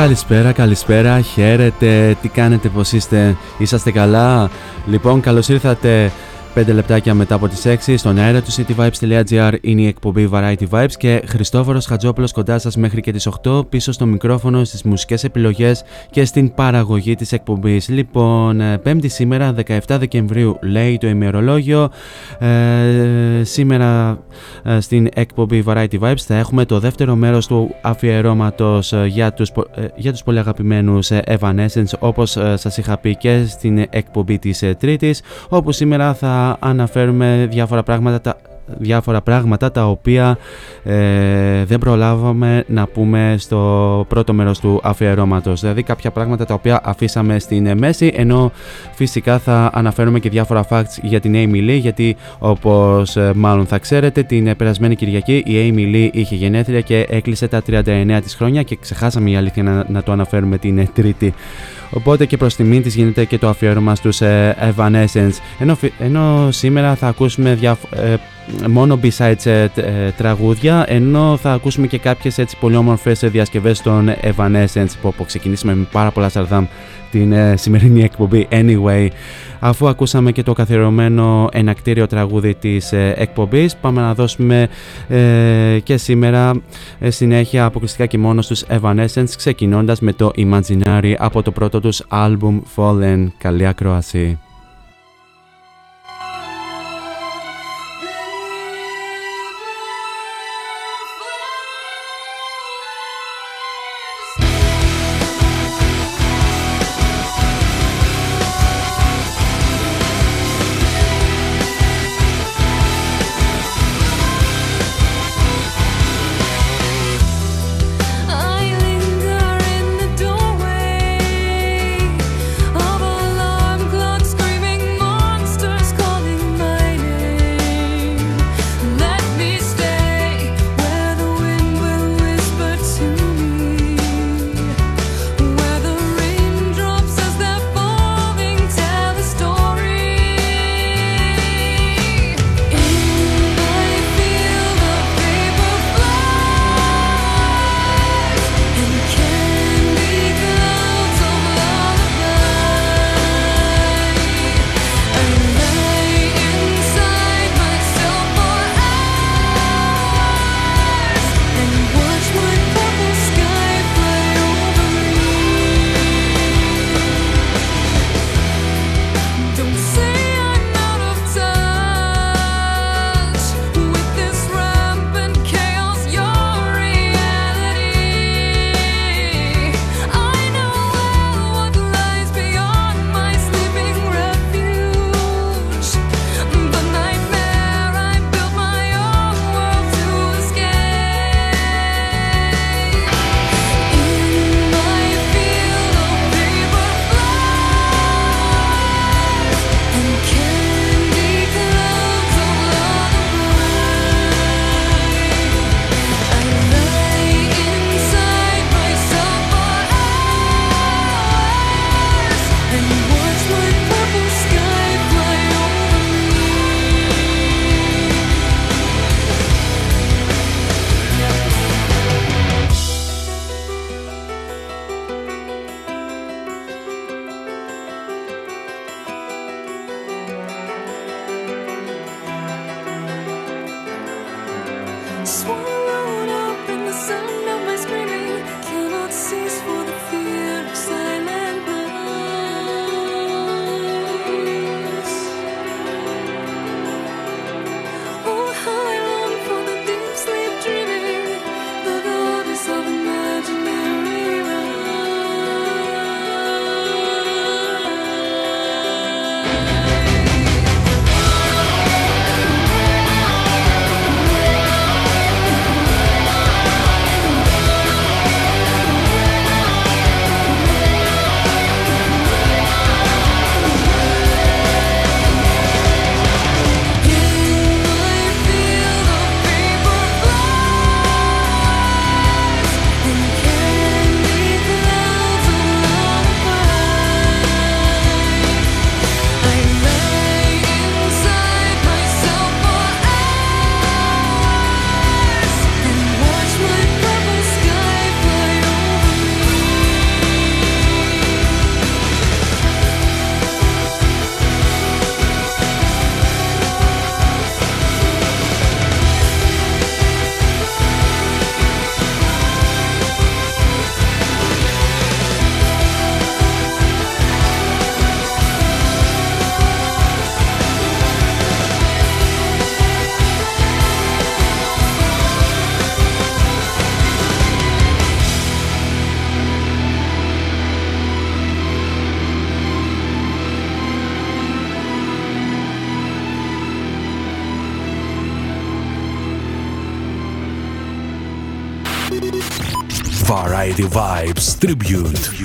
Καλησπέρα, καλησπέρα, χαίρετε, τι κάνετε, πως είστε, είσαστε καλά; Λοιπόν, καλώς ήρθατε 5 λεπτάκια μετά από τις 6 στον αέρα του cityvibes.gr είναι η εκπομπή Variety Vibes και Χριστόφορος Χατζόπουλος κοντά σας μέχρι και τις 8 πίσω στο μικρόφωνο στις μουσικές επιλογές και στην παραγωγή της εκπομπής. Λοιπόν, ε, πέμπτη σήμερα 17 Δεκεμβρίου λέει το ημερολόγιο. Ε, σήμερα ε, στην εκπομπή Variety Vibes θα έχουμε το δεύτερο μέρος του αφιερώματος ε, για τους, πο- ε, για τους πολύ αγαπημένους ε, Evanescence όπως ε, σας είχα πει και στην εκπομπή της ε, Τρίτης όπου σήμερα θα αναφέρουμε διάφορα πράγματα τα, διάφορα πράγματα τα οποία ε, δεν προλάβαμε να πούμε στο πρώτο μέρος του αφιερώματος. Δηλαδή κάποια πράγματα τα οποία αφήσαμε στην ε, μέση ενώ φυσικά θα αναφέρουμε και διάφορα facts για την Amy Lee γιατί όπως ε, μάλλον θα ξέρετε την ε, περασμένη Κυριακή η Amy Lee είχε γενέθλια και έκλεισε τα 39 της χρόνια και ξεχάσαμε η αλήθεια να, να το αναφέρουμε την ε, Τρίτη Οπότε και προς τιμή της γίνεται και το αφιέρωμα στους ε, Evanescence. Ενώ, φι- ενώ σήμερα θα ακούσουμε διάφ- ε, μόνο B-sides ε, τ- ε, τραγούδια, ενώ θα ακούσουμε και κάποιες έτσι πολύ όμορφες ε, διασκευές των Evanescence που που ξεκινήσαμε με πάρα πολλά σαρδάμ την ε, σημερινή εκπομπή Anyway. Αφού ακούσαμε και το καθιερωμένο ενακτήριο τραγούδι της ε, εκπομπής, πάμε να δώσουμε ε, και σήμερα ε, συνέχεια αποκλειστικά και μόνος στους Evanescence, ξεκινώντας με το Imaginary από το πρώτο τους album Fallen. Καλή ακρόαση. Tribute.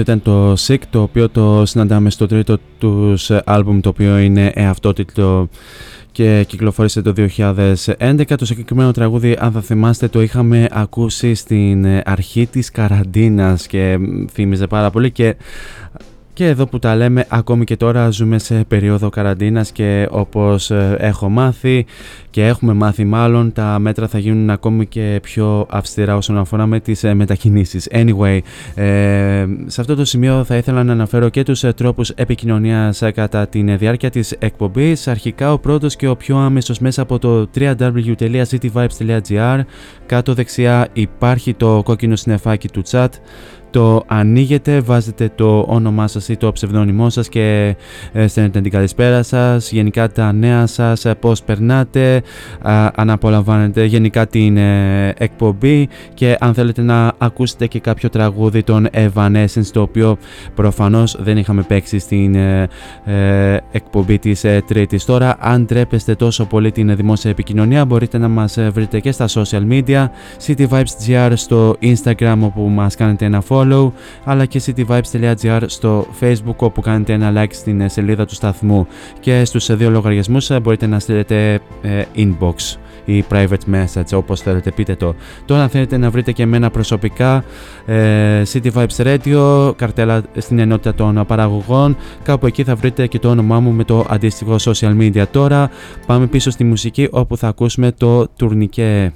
Αυτό ήταν το Sick, το οποίο το συναντάμε στο τρίτο τους άλμπουμ, το οποίο είναι εαυτότιτλο και κυκλοφόρησε το 2011. Το συγκεκριμένο τραγούδι, αν θα θυμάστε, το είχαμε ακούσει στην αρχή της καραντίνας και θύμιζε πάρα πολύ και και εδώ που τα λέμε ακόμη και τώρα ζούμε σε περίοδο καραντίνας και όπως ε, έχω μάθει και έχουμε μάθει μάλλον τα μέτρα θα γίνουν ακόμη και πιο αυστηρά όσον αφορά με τις ε, μετακινήσεις. Anyway, ε, σε αυτό το σημείο θα ήθελα να αναφέρω και τους τρόπους επικοινωνίας κατά τη διάρκεια της εκπομπής. Αρχικά ο πρώτος και ο πιο άμεσος μέσα από το www.cityvibes.gr κάτω δεξιά υπάρχει το κόκκινο συνεφάκι του chat το ανοίγετε, βάζετε το όνομά σας ή το ψευδόνυμό σας και ε, στέλνετε την καλησπέρα σας, γενικά τα νέα σας, ε, πώς περνάτε, αν απολαμβάνετε γενικά την ε, εκπομπή και αν θέλετε να ακούσετε και κάποιο τραγούδι των Evanescence το οποίο προφανώς δεν είχαμε παίξει στην εκπομπή της Τρίτης. Τώρα αν τρέπεστε τόσο πολύ την δημόσια επικοινωνία μπορείτε να μας βρείτε και στα social media, cityvibes.gr στο Instagram όπου μας κάνετε ένα follow follow αλλά και cityvibes.gr στο facebook όπου κάνετε ένα like στην ε, σελίδα του σταθμού και στους ε, δύο λογαριασμούς ε, μπορείτε να στείλετε inbox ή private message όπως θέλετε πείτε το. Τώρα αν θέλετε να βρείτε και εμένα προσωπικά City Vibes Radio, καρτέλα στην ενότητα των παραγωγών, κάπου εκεί θα βρείτε και το όνομά μου με το αντίστοιχο social media. Τώρα πάμε πίσω στη μουσική όπου θα ακούσουμε το τουρνικέ.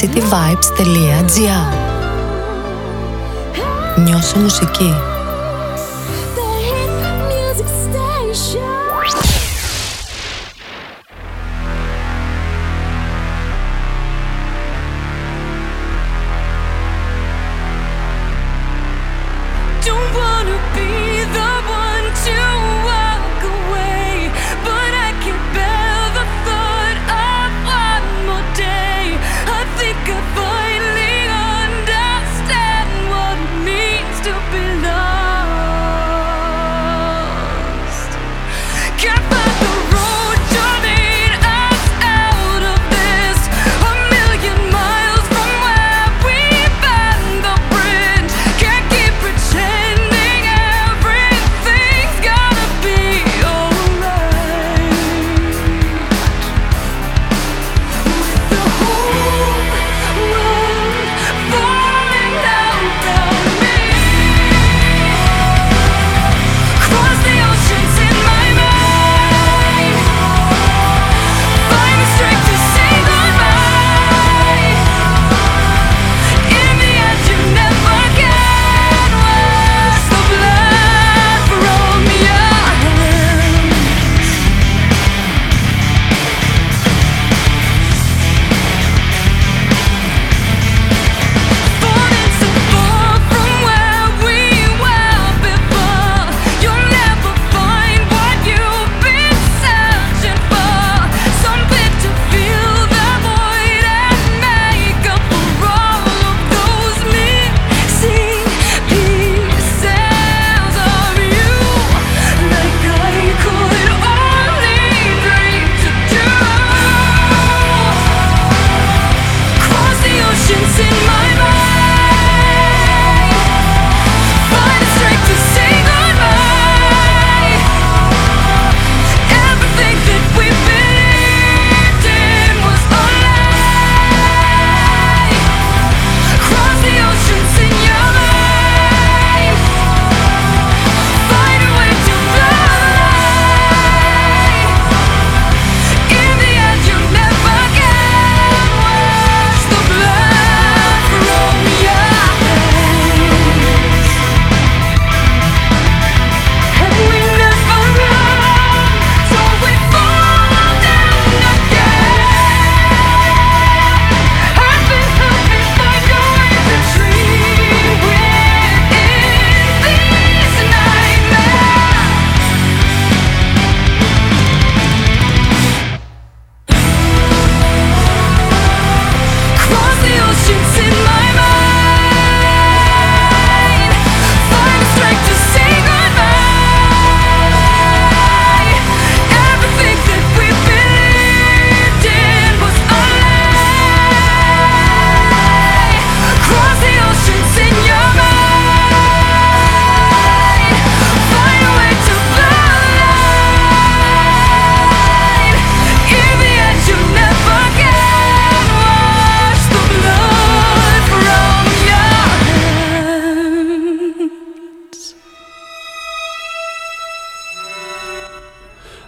cityvibes.gr Νιώσε μουσική.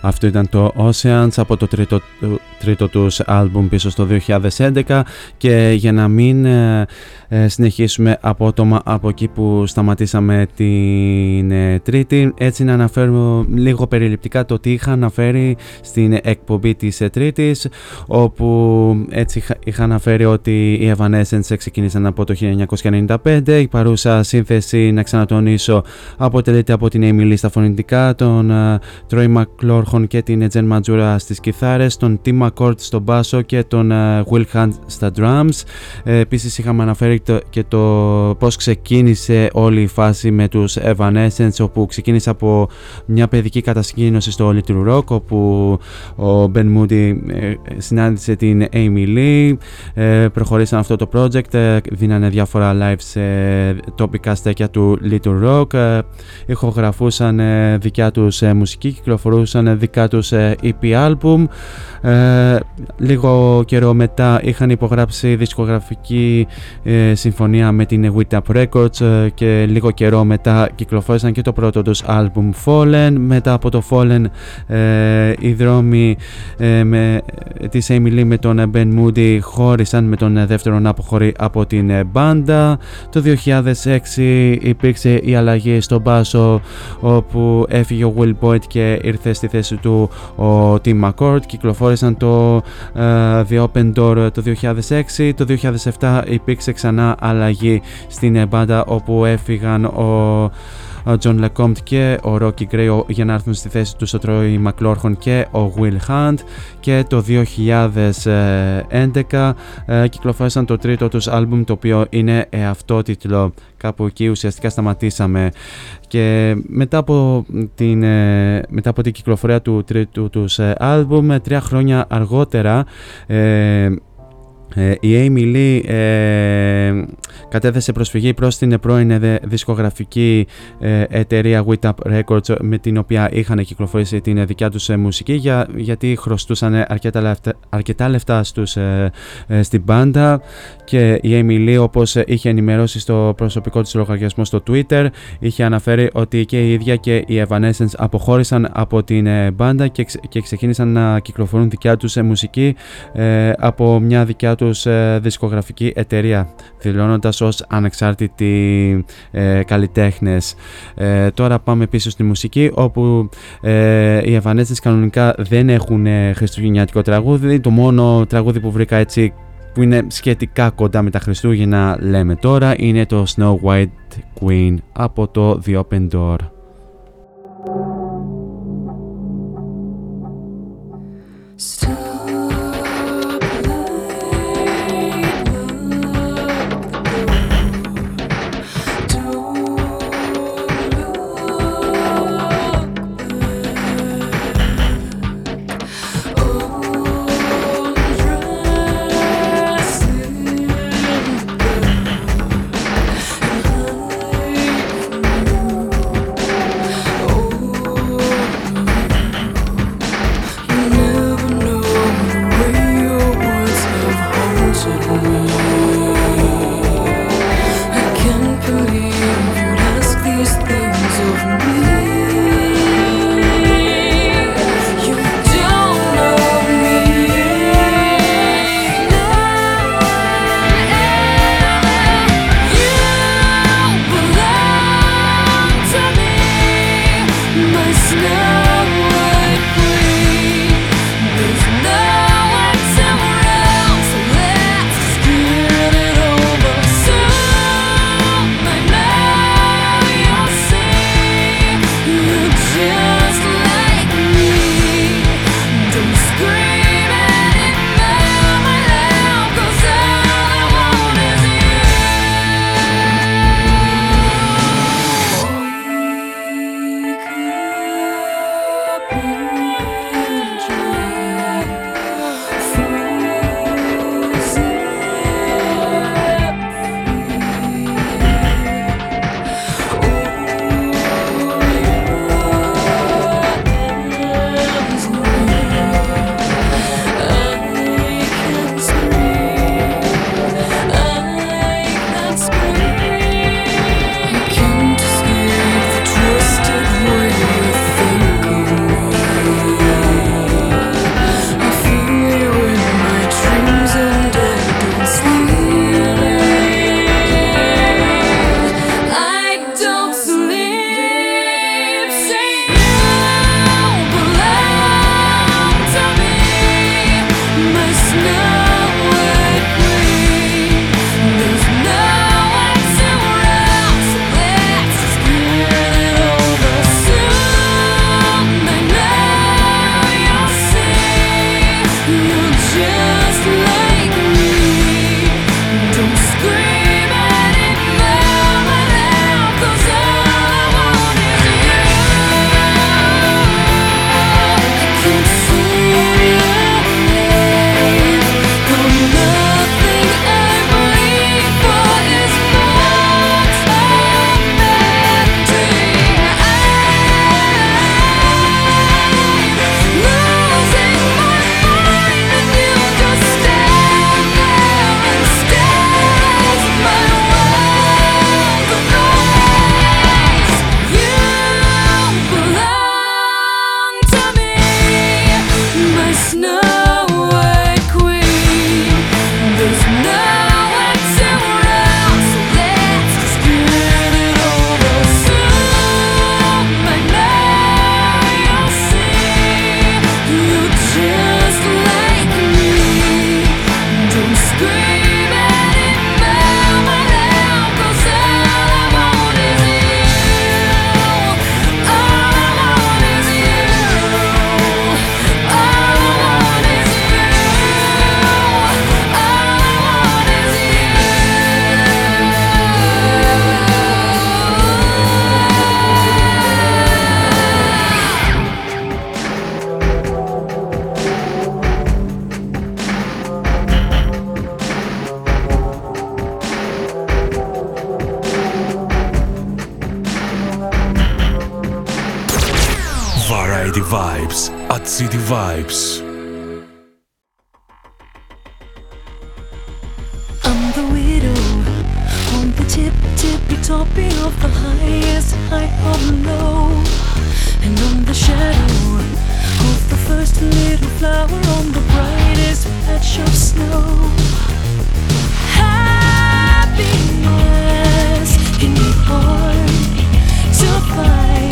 Αυτό ήταν το Oceans από το τρίτο, τρίτο τους άλμπουμ πίσω στο 2011 και για να μην ε, ε, συνεχίσουμε απότομα από εκεί που σταματήσαμε την ε, Τρίτη. Έτσι να αναφέρουμε λίγο περιληπτικά το τι είχα αναφέρει στην εκπομπή της ε, Τρίτης όπου έτσι είχα αναφέρει ότι οι Evanescence ξεκίνησαν από το 1995 η παρούσα σύνθεση να ξανατονίσω αποτελείται από την Emily στα φωνητικά τον Troy McClorhon και την Jen Majura στις κιθάρες τον Tim McCord στο μπάσο και τον Will Hunt στα drums. Επίσης είχαμε αναφέρει και το πώς ξεκίνησε όλη η φάση με τους Evanescence όπου ξεκίνησε από μια παιδική κατασκήνωση στο Little Rock όπου ο Ben Moody ε, συνάντησε την Amy Lee ε, προχωρήσαν αυτό το project ε, δίνανε διάφορα live σε τοπικά στέκια του Little Rock ηχογραφούσαν δικιά τους μουσική κυκλοφορούσαν δικά τους EP album. Λίγο καιρό μετά είχαν υπογράψει δισκογραφική συμφωνία με την Wit Up Records και λίγο καιρό μετά κυκλοφόρησαν και το πρώτο τους album Fallen. Μετά από το Fallen οι δρόμοι με, της Emily με τον Ben Moody χώρισαν με τον δεύτερο να αποχωρεί από την μπάντα. Το 2006 υπήρξε η αλλαγή στο μπάσο όπου έφυγε ο Will Boyd και ήρθε στη θέση του ο Tim McCord. Κυκλοφόρησαν το uh, The Open Door το 2006. Το 2007 υπήρξε ξανά αλλαγή στην μπάντα όπου έφυγαν ο ο John LeCompte και ο Rocky Gray για να έρθουν στη θέση τους ο Troy McLaughlin και ο Will Hunt και το 2011 ε, κυκλοφόρησαν το τρίτο τους άλμπουμ το οποίο είναι τίτλο. Κάπου εκεί ουσιαστικά σταματήσαμε. Και μετά από την, ε, μετά από την κυκλοφορία του τρίτου τους ε, άλμπουμ τρία χρόνια αργότερα ε, η Amy Lee ε, κατέθεσε προσφυγή προς την πρώην δισκογραφική ε, εταιρεία Wit Up Records με την οποία είχαν κυκλοφορήσει την δικιά τους ε, μουσική για, γιατί χρωστούσαν αρκετά λεφτά, αρκετά λεφτά στους, στην μπάντα και η Amy Lee όπως είχε ενημερώσει στο προσωπικό της λογαριασμός στο Twitter είχε αναφέρει ότι και η ίδια και οι Evanescence αποχώρησαν από την μπάντα και, και ξεκίνησαν να κυκλοφορούν δικιά τους μουσική από μια δικιά τους τους ε, εταιρεία δηλώνοντας ως ανεξάρτητοι ε, καλλιτέχνες. Ε, τώρα πάμε πίσω στη μουσική όπου ε, οι Ευανέστες κανονικά δεν έχουν ε, χριστουγεννιάτικο τραγούδι. Το μόνο τραγούδι που βρήκα έτσι που είναι σχετικά κοντά με τα Χριστούγεννα λέμε τώρα είναι το Snow White Queen από το The Open Door. The widow on the tip, tippy toppy of the highest height of low, and I'm the shadow of the first little flower on the brightest patch of snow. Happiness in the hard to find.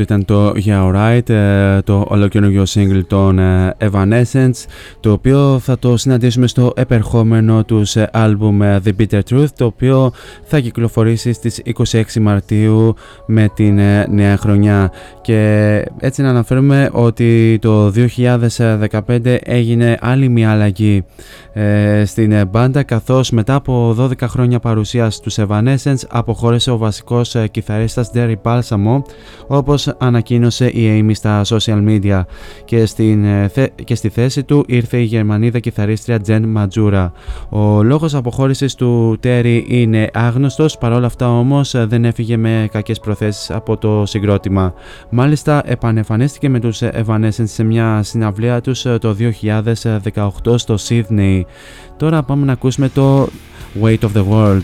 Αυτό ήταν το Yeah Alright, ε, το ολοκαινούργιο single των ε, Evanescence, το οποίο θα το συναντήσουμε στο επερχόμενο τους ε, άλμπουμ ε, The Bitter Truth, το οποίο θα κυκλοφορήσει στις 26 Μαρτίου με την ε, νέα χρονιά. Και έτσι να αναφέρουμε ότι το 2015 έγινε άλλη μια αλλαγή ε, στην ε, μπάντα καθώς μετά από 12 χρόνια παρουσίας στους Evanescence αποχώρησε ο βασικός ε, κιθαρίστας Derry Balsamo όπως ανακοίνωσε η Amy στα social media και, στην, ε, θε- και στη θέση του ήρθε η Γερμανίδα κιθαρίστρια Jen Ματζούρα. Ο λόγος αποχώρησης του Terry είναι άγνωστος, παρόλα αυτά όμως ε, δεν έφυγε με κακές προθέσεις από το συγκρότημα. Μάλιστα επανεμφανίστηκε με τους Evanescence σε μια συναυλία τους ε, το 2018 στο Sydney. Τώρα πάμε να ακούσουμε το Weight of the World.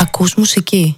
Ακούς μουσική.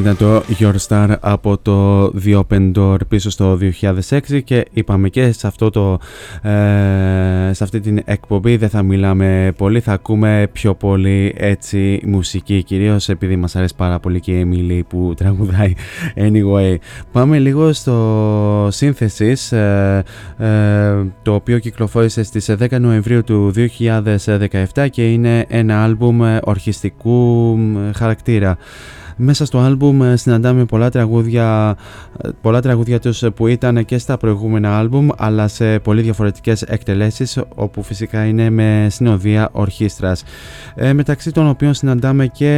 Ήταν το Your Star από το The Open Door πίσω στο 2006 και είπαμε και σε, αυτό το, ε, σε αυτή την εκπομπή δεν θα μιλάμε πολύ, θα ακούμε πιο πολύ έτσι μουσική κυρίως επειδή μας αρέσει πάρα πολύ και η Emily που τραγουδάει anyway. Πάμε λίγο στο Synthesis ε, ε, το οποίο κυκλοφόρησε στις 10 Νοεμβρίου του 2017 και είναι ένα άλμπουμ ορχιστικού χαρακτήρα. Μέσα στο άλμπουμ ε, συναντάμε πολλά τραγούδια, ε, πολλά τραγούδια τους που ήταν και στα προηγούμενα άλμπουμ αλλά σε πολύ διαφορετικές εκτελέσεις όπου φυσικά είναι με συνοδεία ορχήστρας. Ε, μεταξύ των οποίων συναντάμε και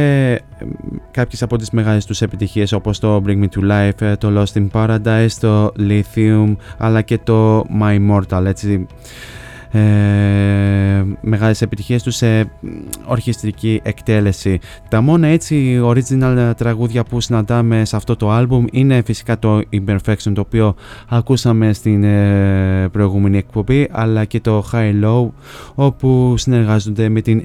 ε, κάποιες από τις μεγάλες τους επιτυχίες όπως το Bring Me To Life, το Lost In Paradise, το Lithium αλλά και το My Immortal έτσι ε, μεγάλες επιτυχίες τους σε ορχιστρική εκτέλεση. Τα μόνα έτσι original τραγούδια που συναντάμε σε αυτό το άλμπουμ είναι φυσικά το Imperfection το οποίο ακούσαμε στην ε, προηγούμενη εκπομπή αλλά και το High Low όπου συνεργάζονται με την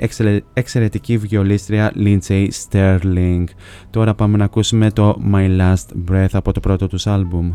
εξαιρετική βιολίστρια Lindsay Sterling. Τώρα πάμε να ακούσουμε το My Last Breath από το πρώτο τους άλμπουμ.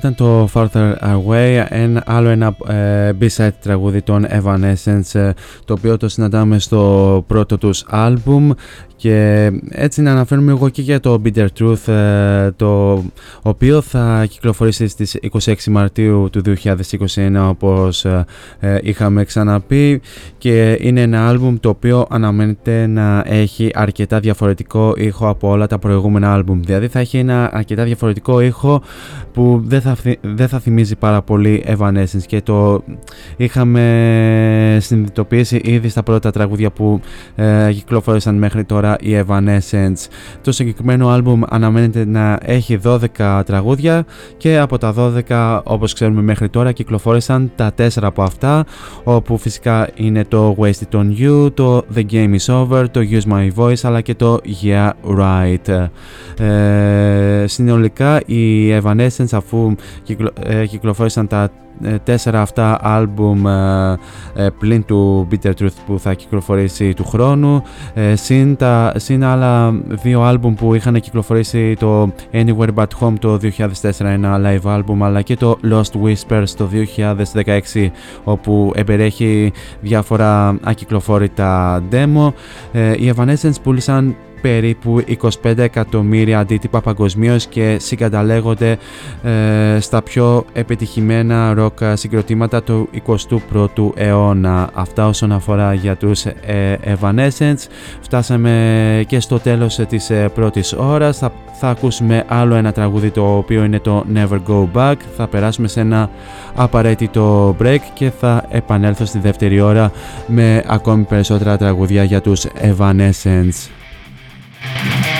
Ήταν το Farther Away, ένα, άλλο ένα ε, B-side τραγούδι των Evanescence, ε, το οποίο το συναντάμε στο πρώτο τους άλμπουμ και έτσι να αναφέρουμε εγώ και για το Bitter Truth, ε, το οποίο θα κυκλοφορήσει στις 26 Μαρτίου του 2021 όπως ε, ε, είχαμε ξαναπεί. Και είναι ένα άλμπουμ το οποίο αναμένεται να έχει αρκετά διαφορετικό ήχο από όλα τα προηγούμενα άλμπουμ. Δηλαδή θα έχει ένα αρκετά διαφορετικό ήχο που δεν θα, θυ- δεν θα θυμίζει πάρα πολύ Evanescence. Και το είχαμε συνειδητοποιήσει ήδη στα πρώτα τραγούδια που ε, κυκλοφόρησαν μέχρι τώρα οι Evanescence. Το συγκεκριμένο άλμπουμ αναμένεται να έχει 12 τραγούδια και από τα 12 όπως ξέρουμε μέχρι τώρα κυκλοφόρησαν τα 4 από αυτά όπου φυσικά είναι το Wasted on You, το The Game is Over, το Use My Voice αλλά και το Yeah Right. Ε, συνολικά οι Evanescence αφού κυκλο, ε, κυκλοφόρησαν τα ε, τέσσερα αυτά άλμπουμ ε, ε, πλην του Bitter Truth που θα κυκλοφορήσει του χρόνου. Ε, συν, τα, συν άλλα δύο άλμπουμ που είχαν κυκλοφορήσει το Anywhere But Home το 2004 ένα live άλμπουμ αλλά και το Lost Whispers το 2016 όπου εμπεριέχει διάφορα ακυκλοφόρητα demo. Ε, οι Evanescence πούλησαν περίπου 25 εκατομμύρια αντίτυπα παγκοσμίως και συγκαταλέγονται ε, στα πιο επιτυχημένα ροκ συγκροτήματα του 21ου αιώνα. Αυτά όσον αφορά για τους ε, Evanescence. Φτάσαμε και στο τέλος ε, της ε, πρώτης ώρας. Θα, θα ακούσουμε άλλο ένα τραγούδι το οποίο είναι το Never Go Back. Θα περάσουμε σε ένα απαραίτητο break και θα επανέλθω στη δεύτερη ώρα με ακόμη περισσότερα τραγουδιά για τους Evanescence. Yeah.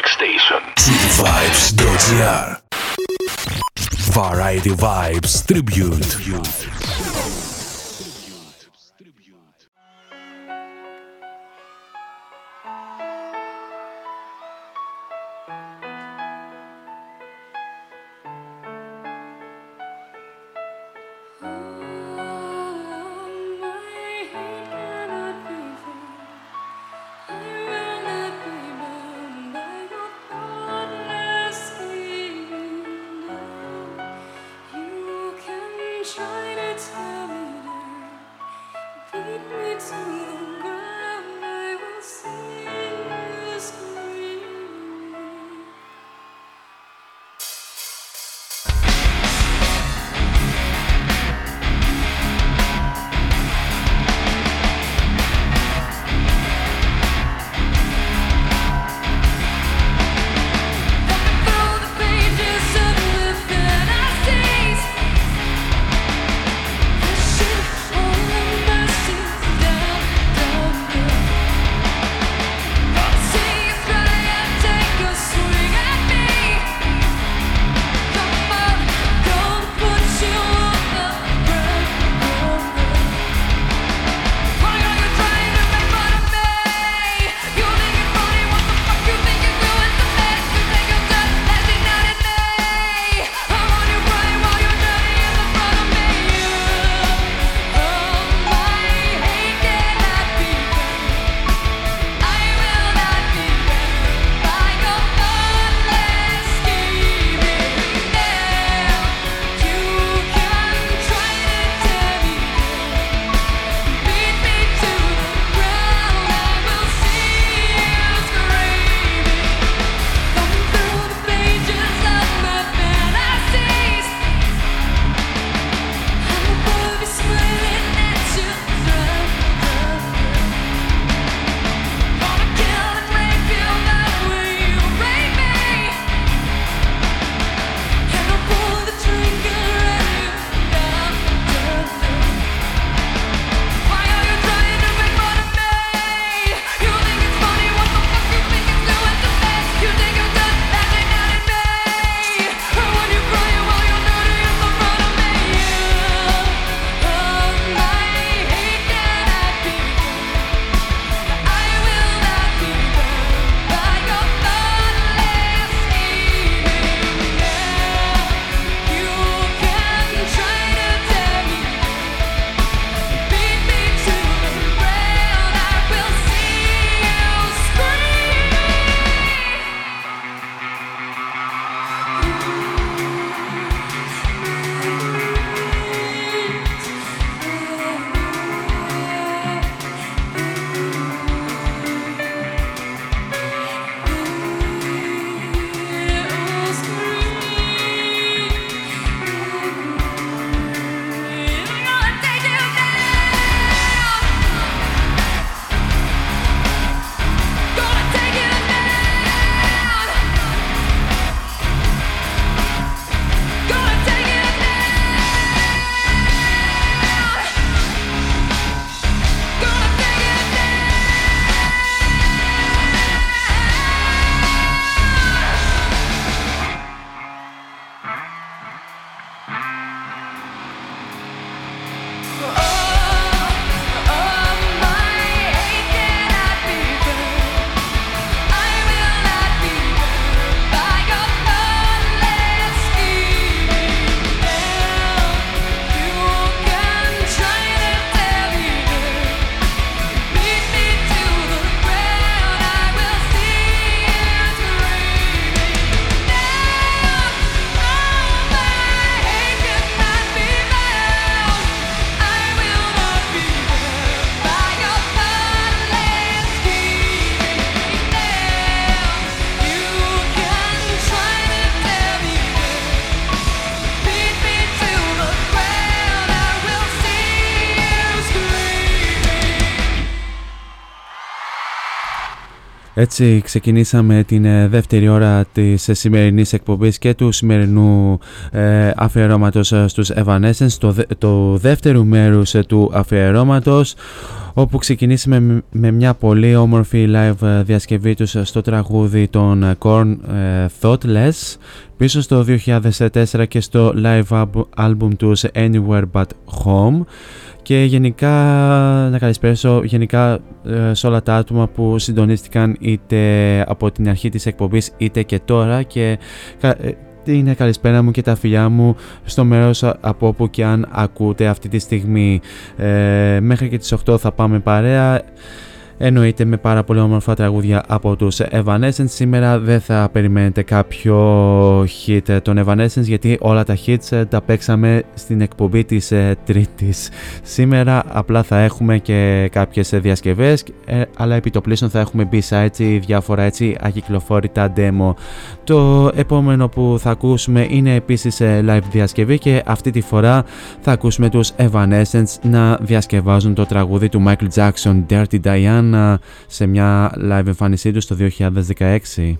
music station. Cityvibes.gr Variety Vibes Tribute. Try Έτσι ξεκινήσαμε την ε, δεύτερη ώρα της ε, σημερινής εκπομπής και του σημερινού ε, αφιερώματος ε, στους Evanescence, το, δε- το δεύτερο μέρος ε, του αφιερώματος όπου ξεκινήσαμε με- με μια πολύ όμορφη live ε, διασκευή τους ε, στο τραγούδι των ε, Korn ε, Thoughtless πίσω στο 2004 και στο live albu- album τους Anywhere But Home και γενικά να καλησπέσω γενικά ε, σε όλα τα άτομα που συντονίστηκαν είτε από την αρχή της εκπομπής είτε και τώρα. Και κα- ε, είναι καλησπέρα μου και τα φιλιά μου στο μέρος α- από όπου και αν ακούτε αυτή τη στιγμή. Ε, μέχρι και τις 8 θα πάμε παρέα Εννοείται με πάρα πολύ όμορφα τραγούδια από τους Evanescence. Σήμερα δεν θα περιμένετε κάποιο hit των Evanescence γιατί όλα τα hits ε, τα παίξαμε στην εκπομπή της ε, Τρίτης. Σήμερα απλά θα έχουμε και κάποιες ε, διασκευές ε, αλλά επί το πλήσον θα έχουμε B-sides ή διάφορα έτσι ακυκλοφόρητα demo. Το επόμενο που θα ακούσουμε είναι επίσης ε, live διασκευή και αυτή τη φορά θα ακούσουμε τους Evanescence να διασκευάζουν το τραγούδι του Michael Jackson Dirty Diana σε μια live εμφάνισή του το 2016.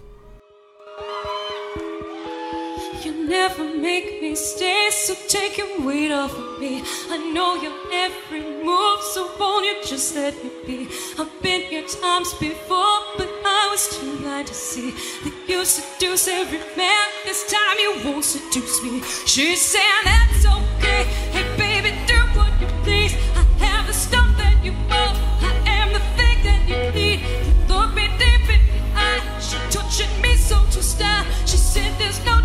You never make me stay, so take your weight off of me. I know your every move, so won't you just let me be? I've been here times before, but I was too blind to see that you seduce every man. This time you won't seduce me. She's saying that's okay. Hey, baby, Don't you stop? She said there's no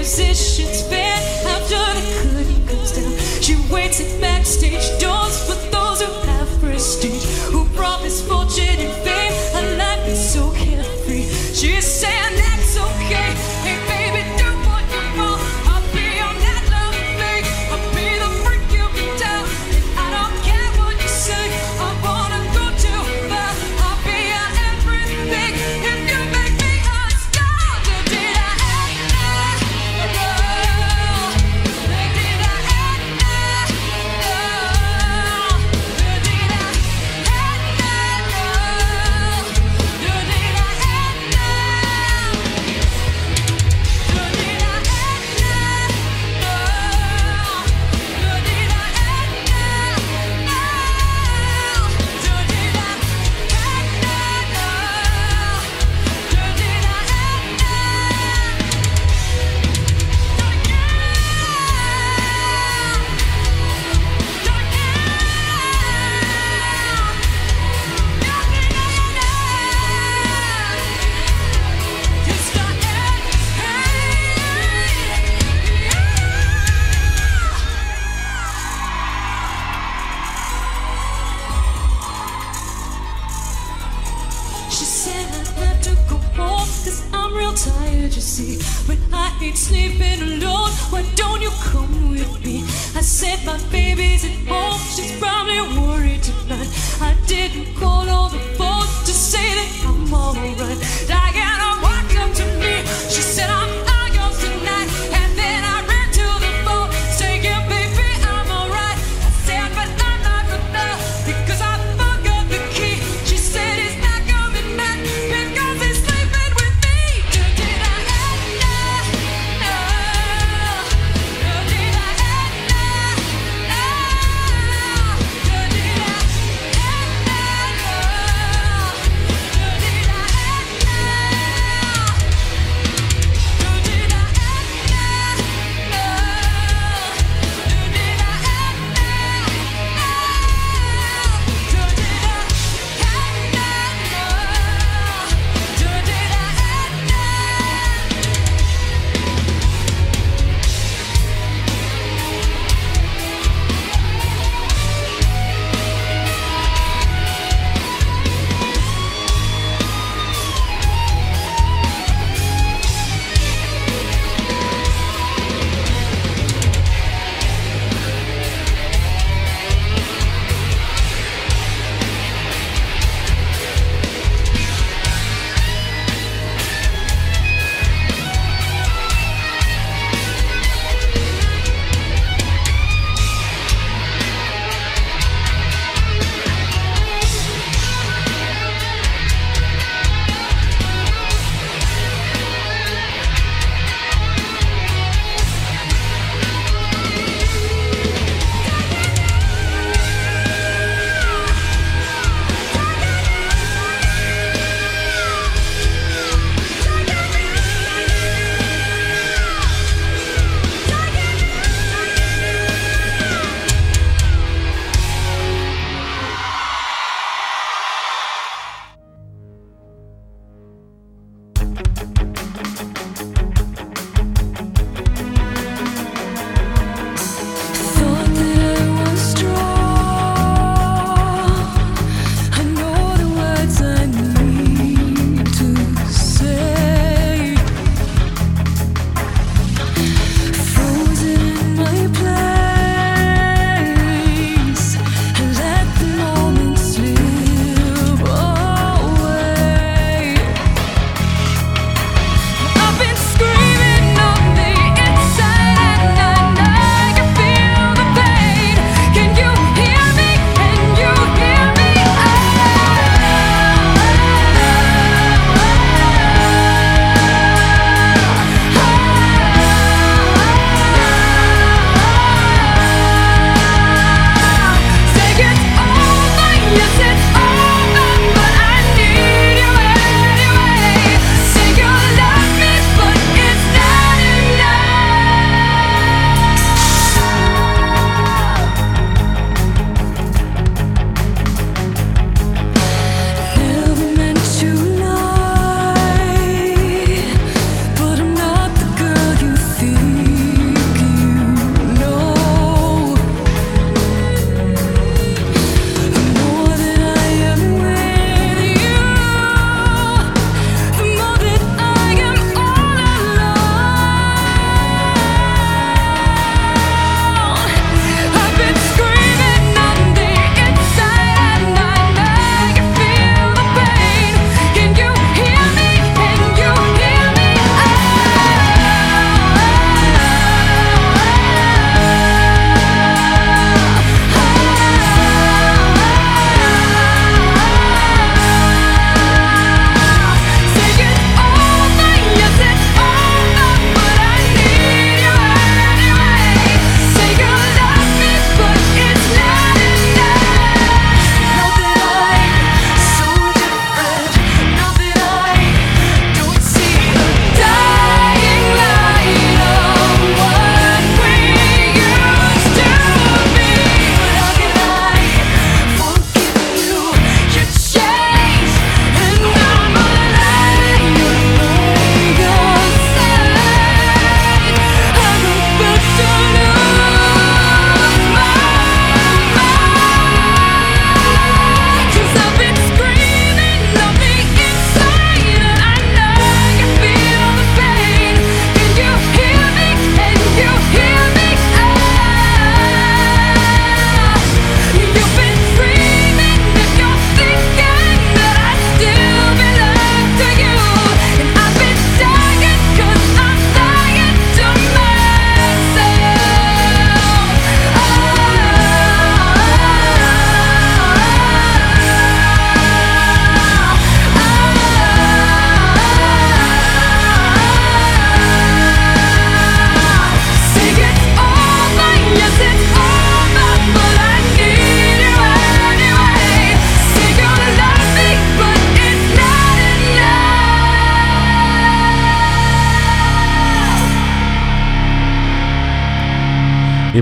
musician's band after the curtain comes down. She waits at backstage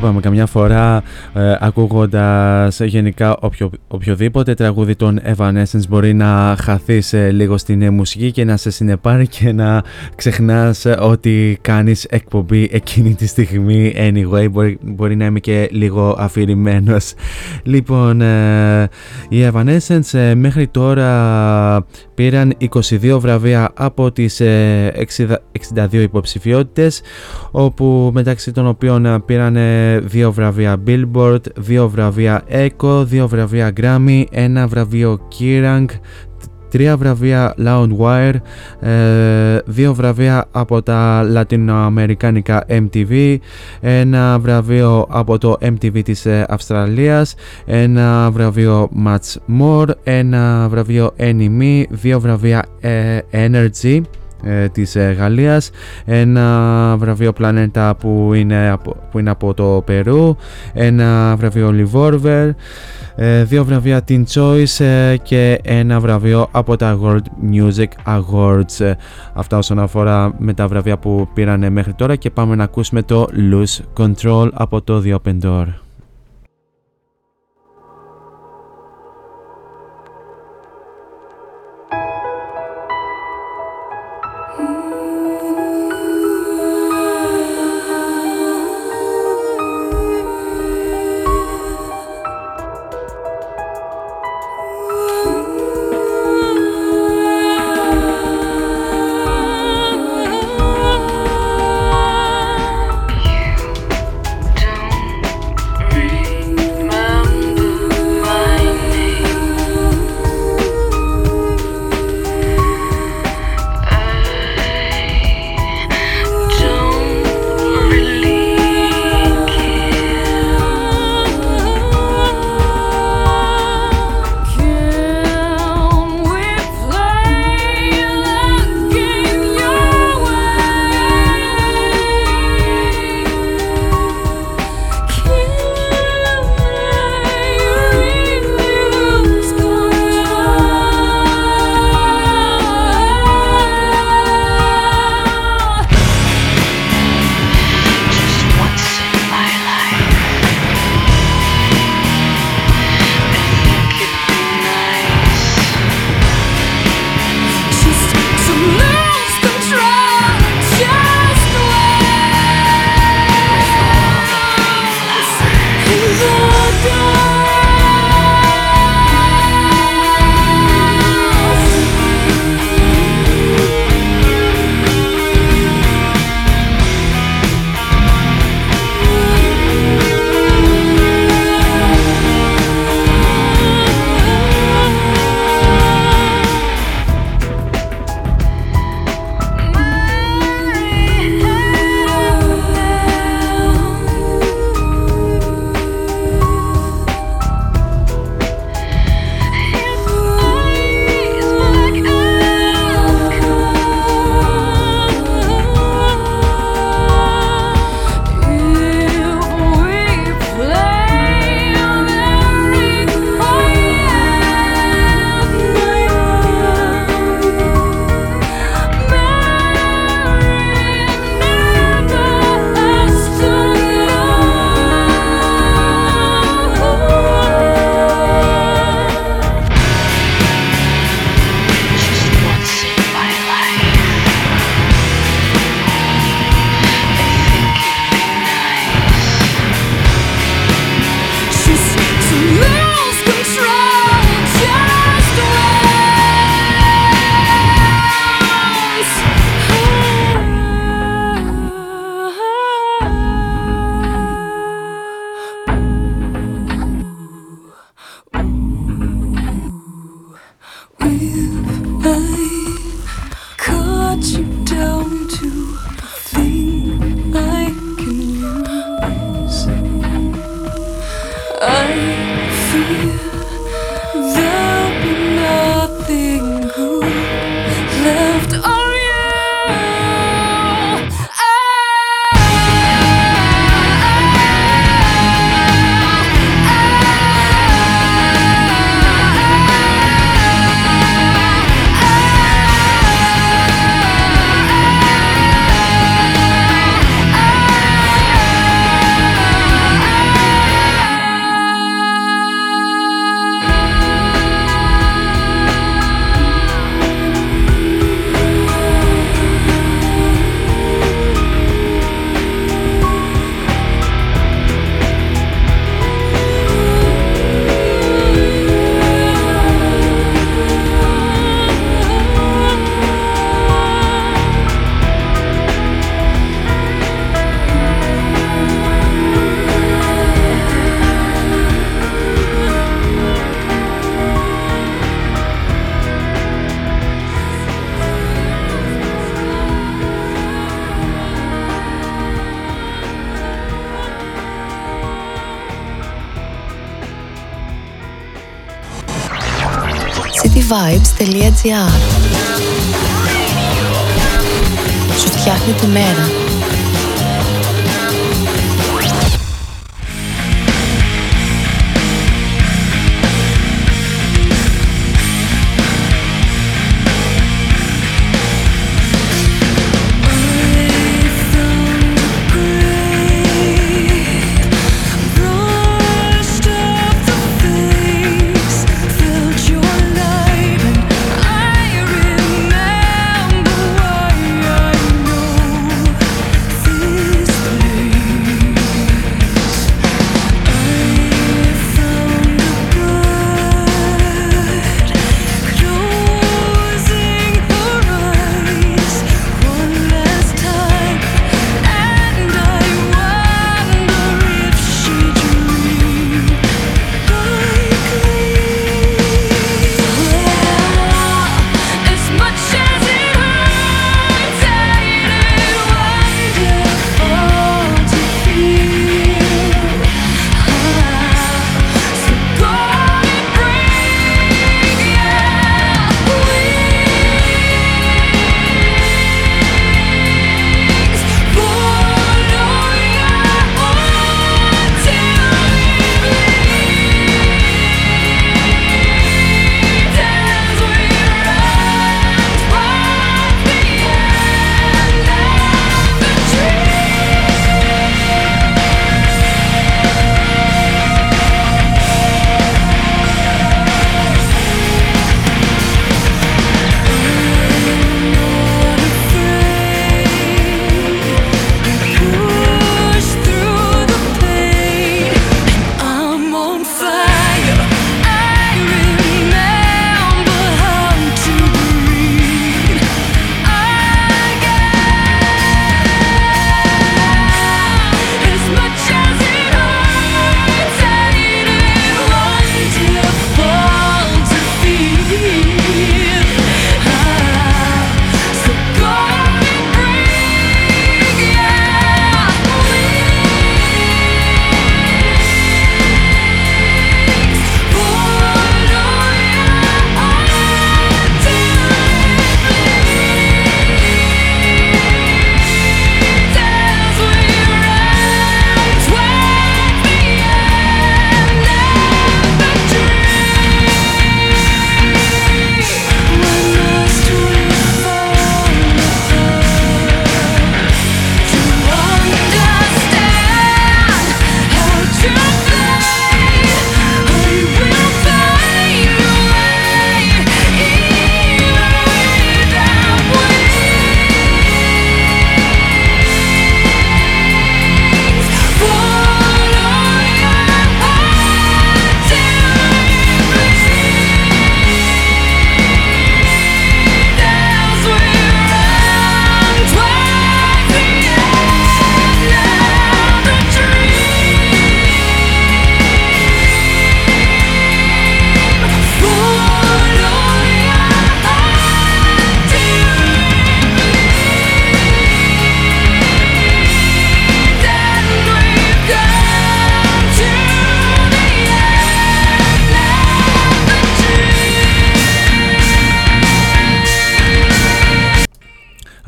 είπαμε καμιά φορά ε, ακούγοντας γενικά οποιο, οποιοδήποτε τραγούδι των Evanescence μπορεί να χαθείς ε, λίγο στην ε, μουσική και να σε συνεπάρει και να ξεχνάς ε, ότι κάνεις εκπομπή εκείνη τη στιγμή anyway. Μπορεί, μπορεί να είμαι και λίγο αφηρημένος. Λοιπόν ε, οι Evanescence ε, μέχρι τώρα πήραν 22 βραβεία από τις ε, 60 62 υποψηφιότητες όπου μεταξύ των οποίων ε, πήραν ε, δύο βραβεία Billboard, δύο βραβεία Echo, δύο βραβεία Grammy, ένα βραβείο Kerrang, τρία βραβεία Loudwire, ε, δύο βραβεία από τα λατινοαμερικάνικα MTV, ένα βραβείο από το MTV της ε, Αυστραλίας, ένα βραβείο Much More, ένα βραβείο Anime, δύο βραβεία ε, Energy ε, της ε, Γαλλίας. Ένα βραβείο Planeta που είναι από, που είναι από το Περού. Ένα βραβείο Livorver ε, δύο βραβεία Teen Choice ε, και ένα βραβείο από τα World Music Awards. Ε, αυτά όσον αφορά με τα βραβεία που πήραν μέχρι τώρα. Και πάμε να ακούσουμε το Lose Control από το The Open cityvibes.gr Σου φτιάχνει τη μέρα.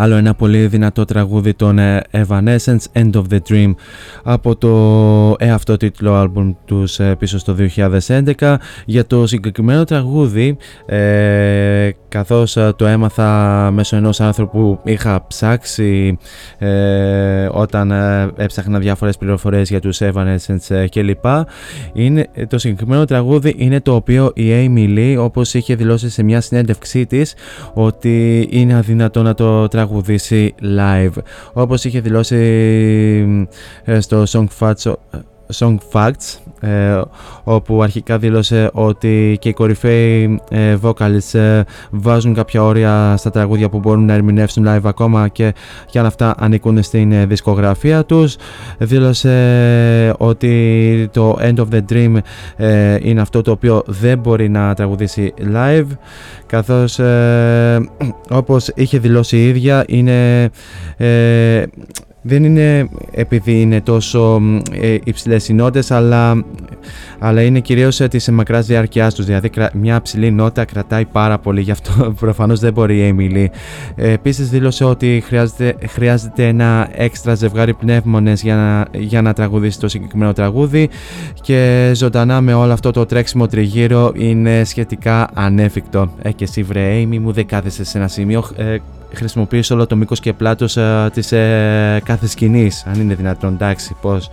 Άλλο ένα πολύ δυνατό τραγούδι των ε, Evanescence, End of the Dream από το ε, αυτό τίτλο άλμπουμ τους ε, πίσω στο 2011 για το συγκεκριμένο τραγούδι ε, καθώς ε, το έμαθα μέσω ενός άνθρωπου που είχα ψάξει ε, όταν ε, έψαχνα διάφορες πληροφορίες για τους Evanescence ε, κλπ. Είναι, το συγκεκριμένο τραγούδι είναι το οποίο η Amy Lee όπως είχε δηλώσει σε μια συνέντευξή της ότι είναι αδύνατο να το τραγουδήσει live. Όπως είχε δηλώσει ε, στο Song Facts, Song Facts ε, όπου αρχικά δήλωσε ότι και οι κορυφαίοι ε, vocalists ε, βάζουν κάποια όρια στα τραγούδια που μπορούν να ερμηνεύσουν live ακόμα και, και αν αυτά ανήκουν στην ε, δισκογραφία τους. Δήλωσε ότι το End of the Dream ε, είναι αυτό το οποίο δεν μπορεί να τραγουδήσει live καθώς ε, όπως είχε δηλώσει η ίδια είναι δεν είναι επειδή είναι τόσο μ, ε, υψηλές οι νότες αλλά, αλλά είναι κυρίως ε, της μακράς διάρκειάς τους. Δηλαδή κρα- μια ψηλή νότα κρατάει πάρα πολύ γι' αυτό προφανώς δεν μπορεί η Emily. Ε, επίσης δήλωσε ότι χρειάζεται, χρειάζεται ένα έξτρα ζευγάρι πνεύμονες για να, για να τραγουδήσει το συγκεκριμένο τραγούδι και ζωντανά με όλο αυτό το τρέξιμο τριγύρω είναι σχετικά ανέφικτο. Ε, και εσύ βρε Amy μου δεν κάθεσαι σε ένα σημείο, ε, χρησιμοποιείς όλο το μήκος και πλάτος ε, της ε, κάθε σκηνής, αν είναι δυνατόν, εντάξει, πώς.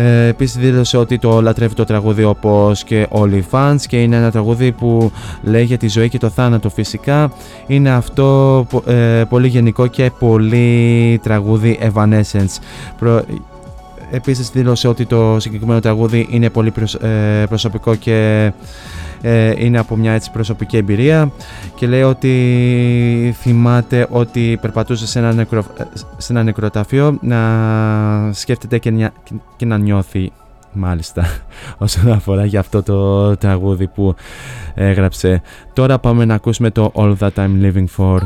Ε, Επίσης δήλωσε ότι το λατρεύει το τραγούδι όπως και όλοι οι fans και είναι ένα τραγούδι που λέει για τη ζωή και το θάνατο φυσικά. Είναι αυτό πο- ε, πολύ γενικό και πολύ τραγούδι Evanescence. Προ, Επίσης δήλωσε ότι το συγκεκριμένο τραγούδι είναι πολύ προσ- ε, προσωπικό και ε, είναι από μια έτσι προσωπική εμπειρία και λέει ότι θυμάται ότι περπατούσε σε ένα, νεκρο, ε, σε ένα νεκροταφείο να σκέφτεται και, να- και να νιώθει μάλιστα όσον αφορά για αυτό το τραγούδι που έγραψε. Τώρα πάμε να ακούσουμε το All That I'm Living For.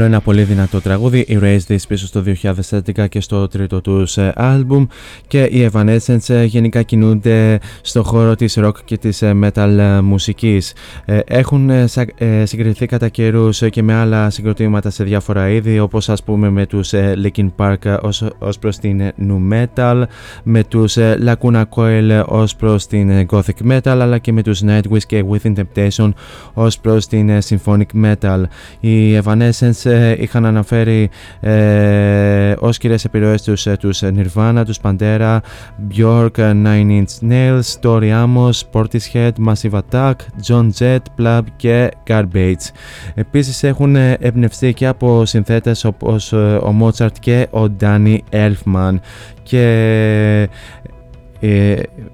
Άλλο ένα πολύ δυνατό τραγούδι, οι Raise This πίσω στο 2011 και στο τρίτο τους ε, άλμπουμ και οι Evanescence ε, γενικά κινούνται στο χώρο της rock και της ε, metal ε, μουσικής. Ε, Έχουν ε, σα- ε, συγκριθεί κατά καιρούς και με άλλα συγκροτήματα σε διάφορα είδη όπως ας πούμε με τους ε, Linkin Park ε, ως, ως προς την ε, nu metal, με τους ε, Lacuna Coil ε, ως προς την ε, gothic metal αλλά και με τους Nightwish και Within Temptation ως προς την ε, symphonic metal. Οι Evanescence ε, είχαν αναφέρει ε, ως κυρίες επιρροές τους, ε, τους ε, Nirvana, τους Pantera, Bjork, ε, Nine Inch Nails, Tori Amos, Portishead, Massive Attack, John Jett, Plug και Garbage. Επίσης έχουν ε, εμπνευστεί και από συνθέτες όπως ε, ο Mozart και ο Danny Elfman και ε,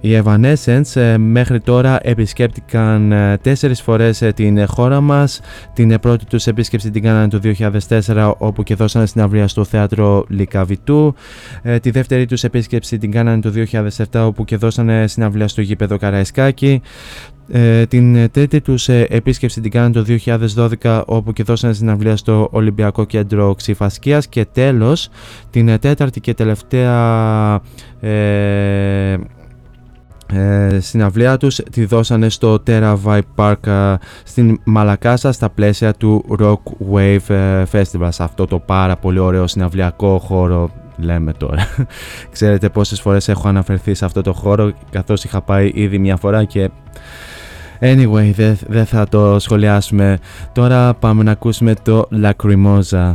οι Evanescence ε, μέχρι τώρα επισκέπτηκαν ε, τέσσερις φορές ε, την χώρα μας. Την ε, πρώτη τους επίσκεψη την κάνανε το 2004 όπου και δώσανε συναυλία στο θέατρο Λικαβιτού. Ε, τη δεύτερη τους επίσκεψη την κάνανε το 2007 όπου και δώσανε συναυλία στο γήπεδο Καραϊσκάκη. Ε, την ε, τρίτη τους ε, επίσκεψη την κάνανε το 2012 όπου και δώσανε συναυλία στο Ολυμπιακό Κέντρο Ξυφασκίας και τέλος την ε, τέταρτη και τελευταία ε, ε, συναυλία τους τη δώσανε στο Terra Vibe Park ε, στην Μαλακάσα στα πλαίσια του Rock Wave ε, Festival. Σε αυτό το πάρα πολύ ωραίο συναυλιακό χώρο λέμε τώρα. Ξέρετε πόσες φορές έχω αναφερθεί σε αυτό το χώρο καθώς είχα πάει ήδη μια φορά και anyway δεν δεν θα το σχολιάσουμε. Τώρα πάμε να ακούσουμε το Lacrimosa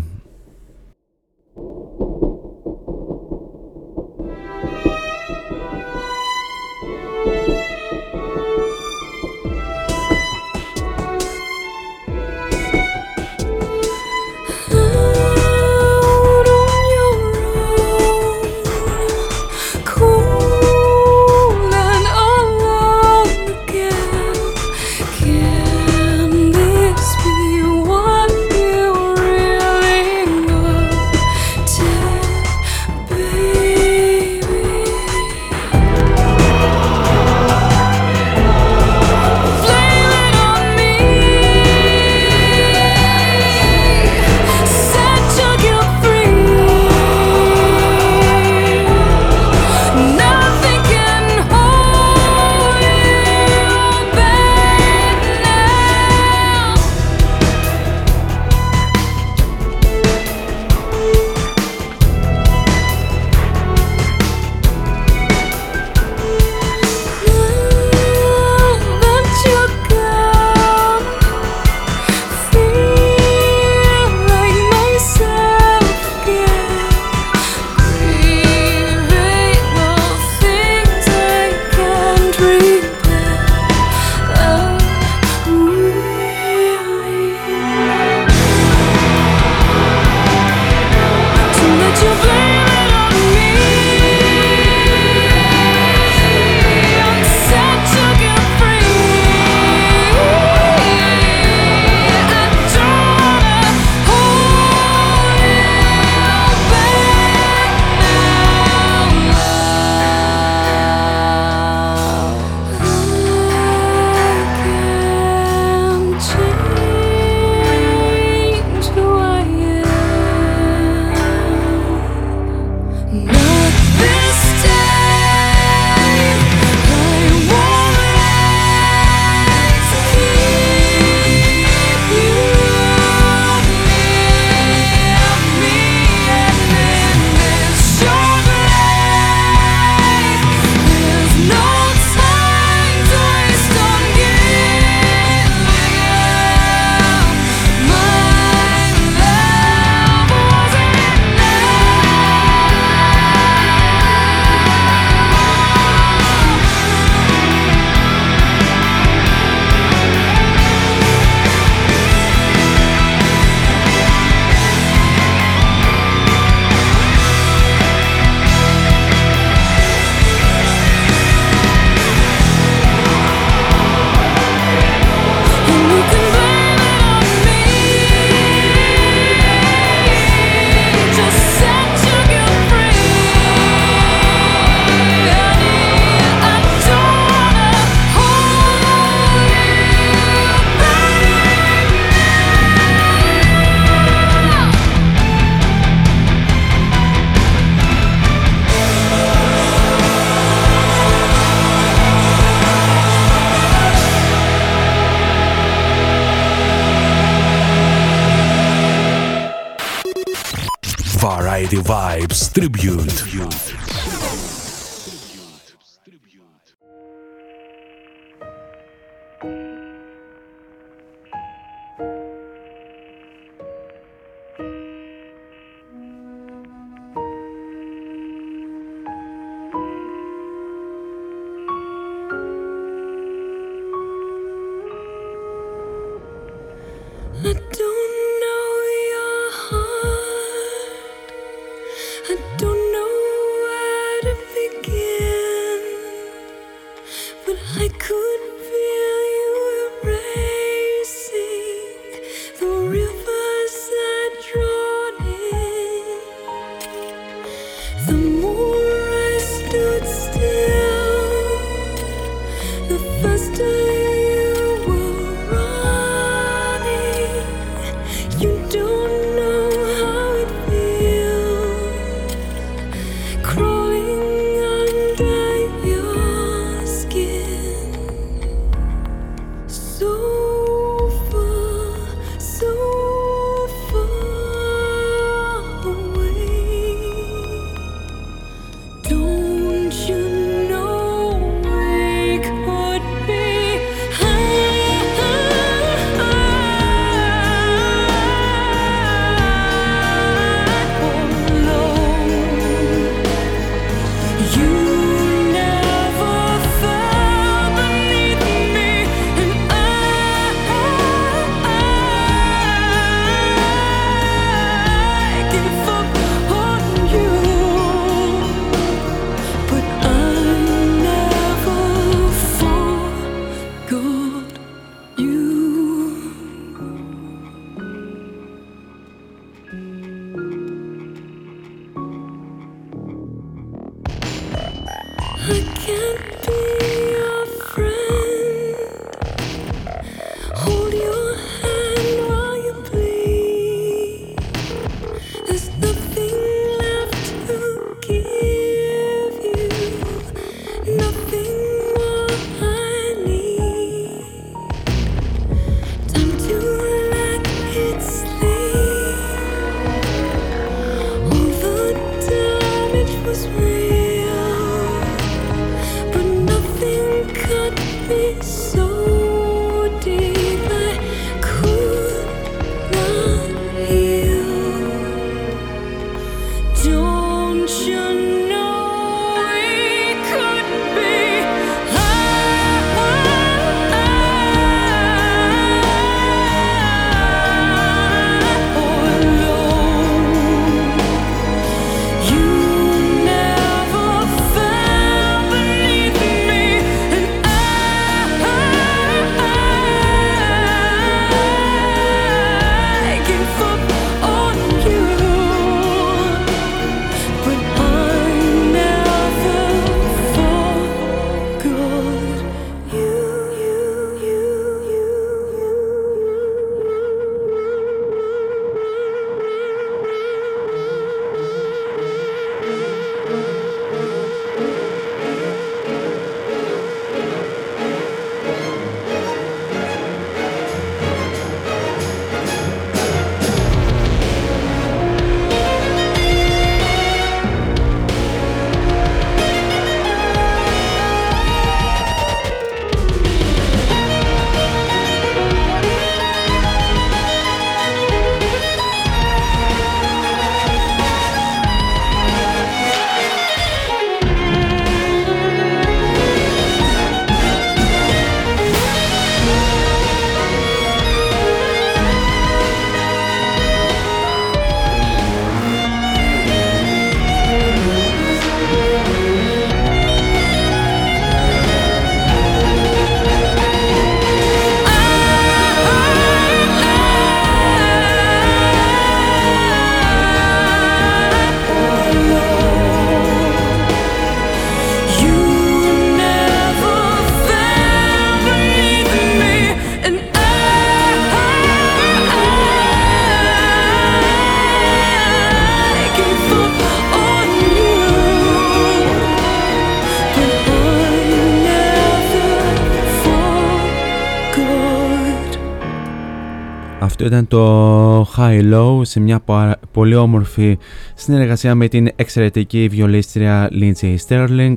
Αυτό ήταν το High Low σε μια παρα- πολύ όμορφη συνεργασία με την εξαιρετική βιολίστρια Lindsay Sterling.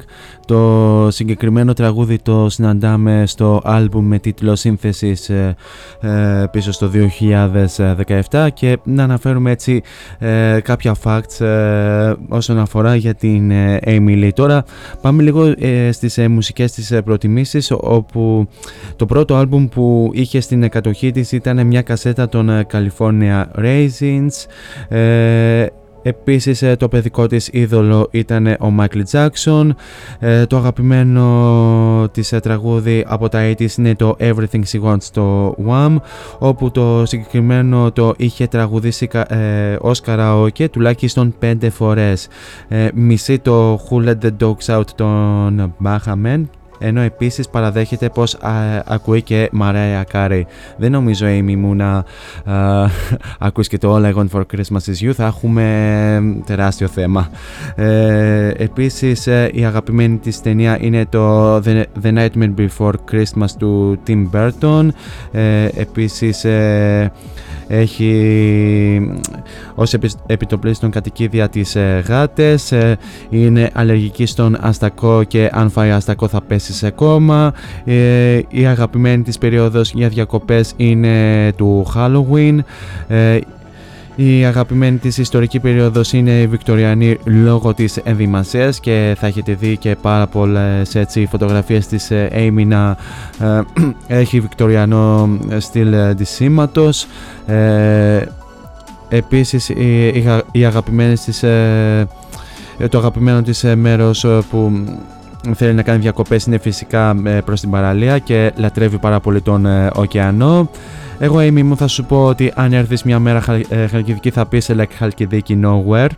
Το συγκεκριμένο τραγούδι το συναντάμε στο άλμπουμ με τίτλο Σύνθεσης ε, ε, πίσω στο 2017 και να αναφέρουμε έτσι ε, κάποια facts ε, όσον αφορά για την ε, Amy Lee. Τώρα πάμε λίγο ε, στις ε, μουσικές της ε, προτιμήσεις όπου το πρώτο άλμπουμ που είχε στην κατοχή της ήταν μια κασέτα των ε, California Raisins. Ε, Επίσης ε, το παιδικό της είδωλο ήταν ο Michael Jackson. Ε, Το αγαπημένο της ε, τραγούδι από τα 80's είναι το Everything She Wants στο Wham όπου το συγκεκριμένο το είχε τραγουδήσει κα- ε, ως καραόκε τουλάχιστον 5 φορές. Ε, Μισεί το Who Let The Dogs Out των Bahamen ενώ επίσης παραδέχεται πως α, ακούει και Mariah Carey. Δεν νομίζω Amy μου να α, ακούεις και το All I Want For Christmas Is You, θα έχουμε τεράστιο θέμα. Ε, επίσης ε, η αγαπημένη της ταινία είναι το The, The Nightmare Before Christmas του Tim Burton. Ε, επίσης ε, έχει ως επι- επιτοπλίστων κατοικίδια τις ε, γάτες ε, είναι αλλεργική στον αστακό και αν φάει αστακό θα πέσει σε κόμμα. Ε, η αγαπημένη της περίοδος για διακοπές είναι του Halloween. Ε, η αγαπημένη της ιστορική περίοδος είναι η Βικτοριανή λόγω της ενδυμασίας και θα έχετε δει και πάρα πολλές έτσι, φωτογραφίες της ε, Amy να ε, έχει βικτοριανό στυλ ε, ντυσίματος. Ε, επίσης οι, οι, αγα- οι αγαπημένες της, ε, το αγαπημένο της ε, μέρος ε, που θέλει να κάνει διακοπές είναι φυσικά ε, προς την παραλία και λατρεύει πάρα πολύ τον ε, ωκεανό. Εγώ Amy μου θα σου πω ότι αν έρθεις μια μέρα χαλ- ε, Χαλκιδική θα πεις like Χαλκιδική nowhere.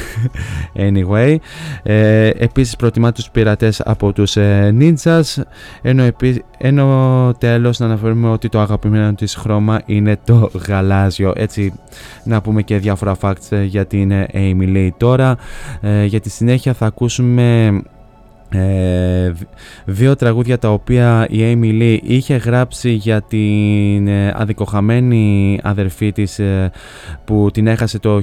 anyway, ε, επίσης προτιμά τους πειρατές από τους ε, ninjas ενώ, επί, ενώ τέλος να αναφέρουμε ότι το αγαπημένο της χρώμα είναι το γαλάζιο έτσι να πούμε και διάφορα facts ε, για την ε, Amy Lee τώρα ε, για τη συνέχεια θα ακούσουμε ε, δ- δύο τραγούδια τα οποία η Amy Lee είχε γράψει για την ε, αδικοχαμένη αδερφή της ε, που την έχασε το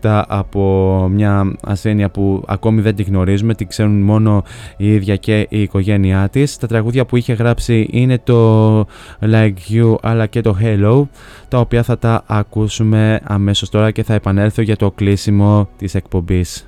1987 από μια ασθένεια που ακόμη δεν τη γνωρίζουμε, την ξέρουν μόνο η ίδια και η οικογένειά της. Τα τραγούδια που είχε γράψει είναι το Like You αλλά και το Hello τα οποία θα τα ακούσουμε αμέσως τώρα και θα επανέλθω για το κλείσιμο της εκπομπής.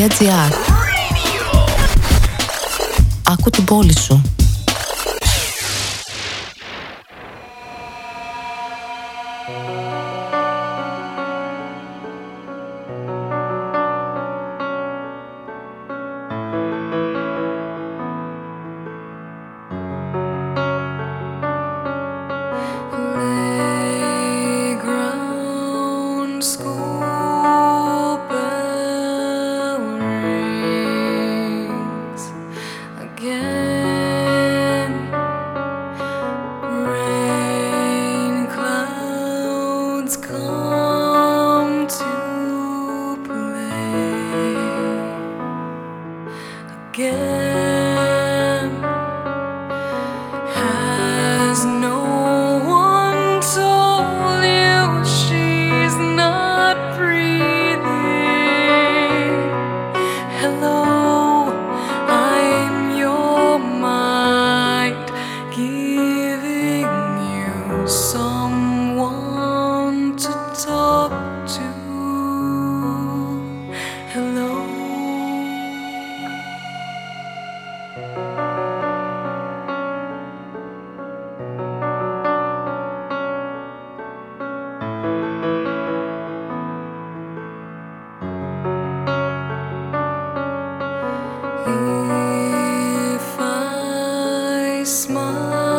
孩子啊。Smile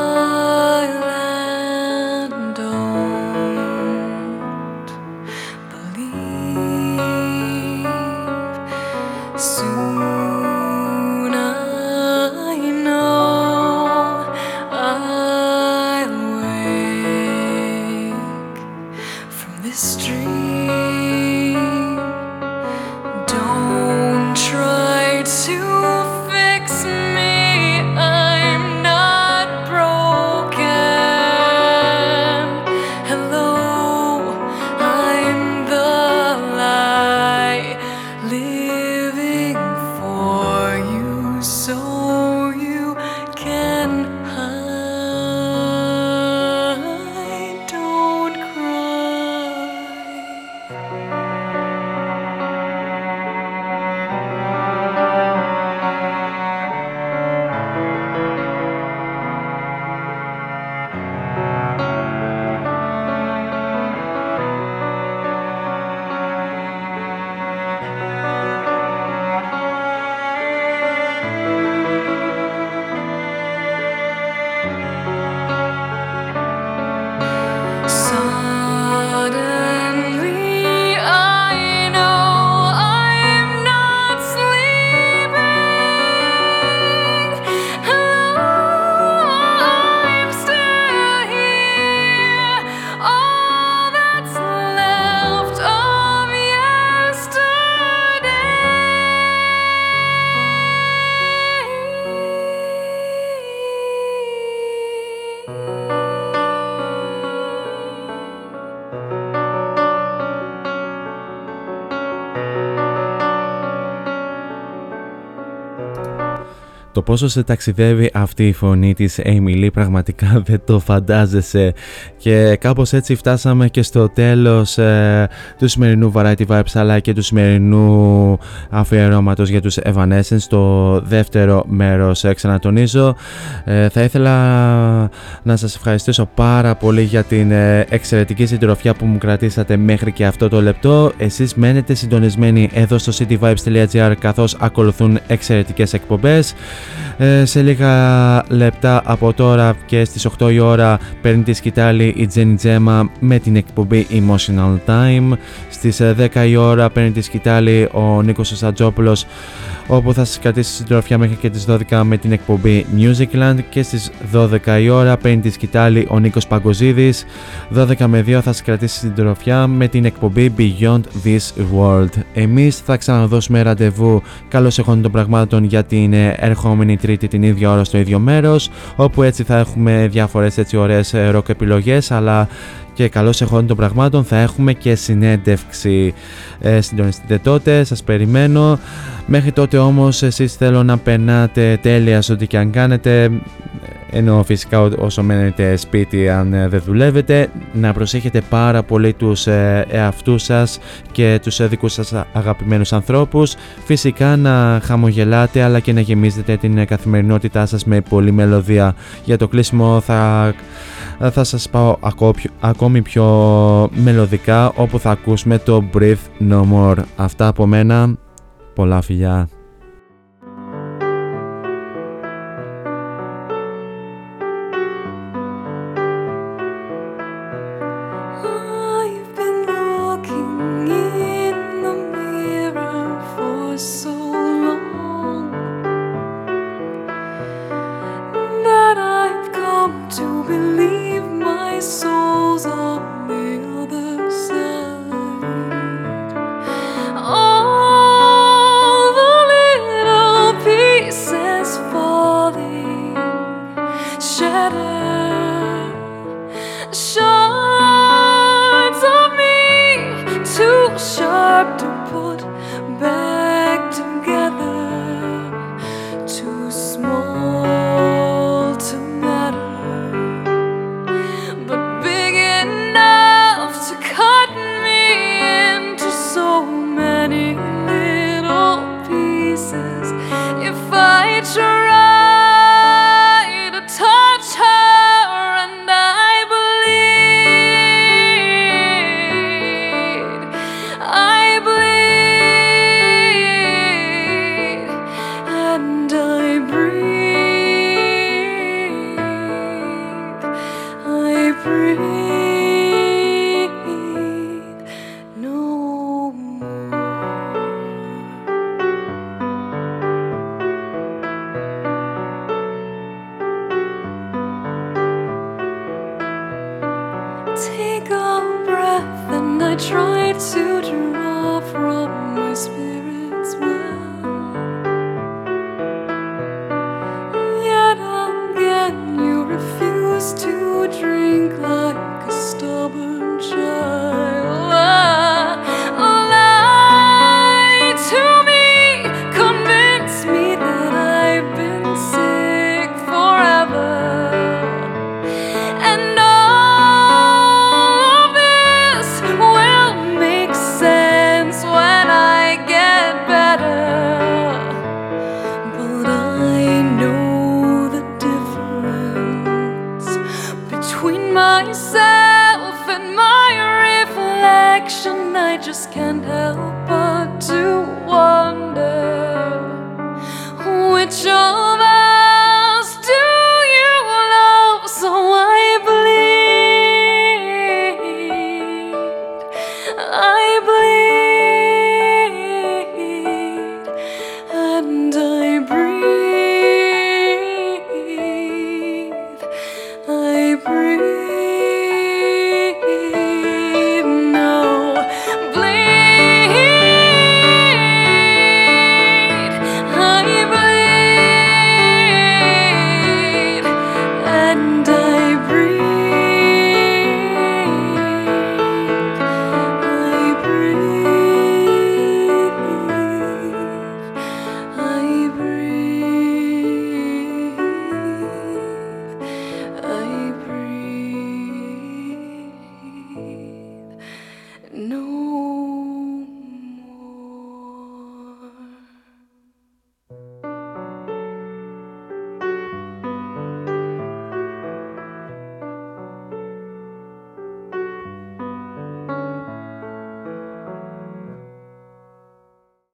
Το πόσο σε ταξιδεύει αυτή η φωνή της Amy Lee πραγματικά δεν το φαντάζεσαι. Και κάπως έτσι φτάσαμε και στο τέλος ε, του σημερινού Variety Vibes αλλά και του σημερινού αφιερώματος για τους Evanescence το δεύτερο μέρος. Ε, ξανατονίζω ε, θα ήθελα να σας ευχαριστήσω πάρα πολύ για την ε, εξαιρετική συντροφιά που μου κρατήσατε μέχρι και αυτό το λεπτό. Εσείς μένετε συντονισμένοι εδώ στο cityvibes.gr καθώς ακολουθούν εξαιρετικές εκπομπές ε, σε λίγα λεπτά από τώρα και στις 8 η ώρα παίρνει τη σκητάλη η Jenny Gemma με την εκπομπή Emotional Time. Στις ε, 10 η ώρα παίρνει τη σκητάλη ο Νίκος Σατζόπουλος όπου θα σας κρατήσει συντροφιά μέχρι και τις 12 με την εκπομπή Musicland και στις 12 η ώρα παίρνει τη σκητάλη ο Νίκος Παγκοζίδης. 12 με 2 θα σας κρατήσει συντροφιά με την εκπομπή Beyond This World. Εμείς θα ξαναδώσουμε ραντεβού. Καλώς εχόντων των πραγμάτων για την ε, ερχόμενη τρίτη την ίδια ώρα στο ίδιο μέρος όπου έτσι θα έχουμε διάφορες έτσι ωραίες ε, rock επιλογές αλλά και καλώς εχόντων των πραγμάτων θα έχουμε και συνέντευξη. Ε, συντονιστείτε τότε, σας περιμένω. Μέχρι τότε όμως εσείς θέλω να περνάτε τέλεια σε ό,τι και αν κάνετε. Ενώ φυσικά όσο μένετε σπίτι αν ε, δεν δουλεύετε να προσέχετε πάρα πολύ τους ε, εαυτούς σας και τους ε, δικούς σας αγαπημένους ανθρώπους. Φυσικά να χαμογελάτε αλλά και να γεμίζετε την καθημερινότητά σας με πολλή μελωδία. Για το κλείσιμο θα, θα σας πάω ακόμη πιο μελωδικά όπου θα ακούσουμε το Breathe No More. Αυτά από μένα. Πολλά φιλιά.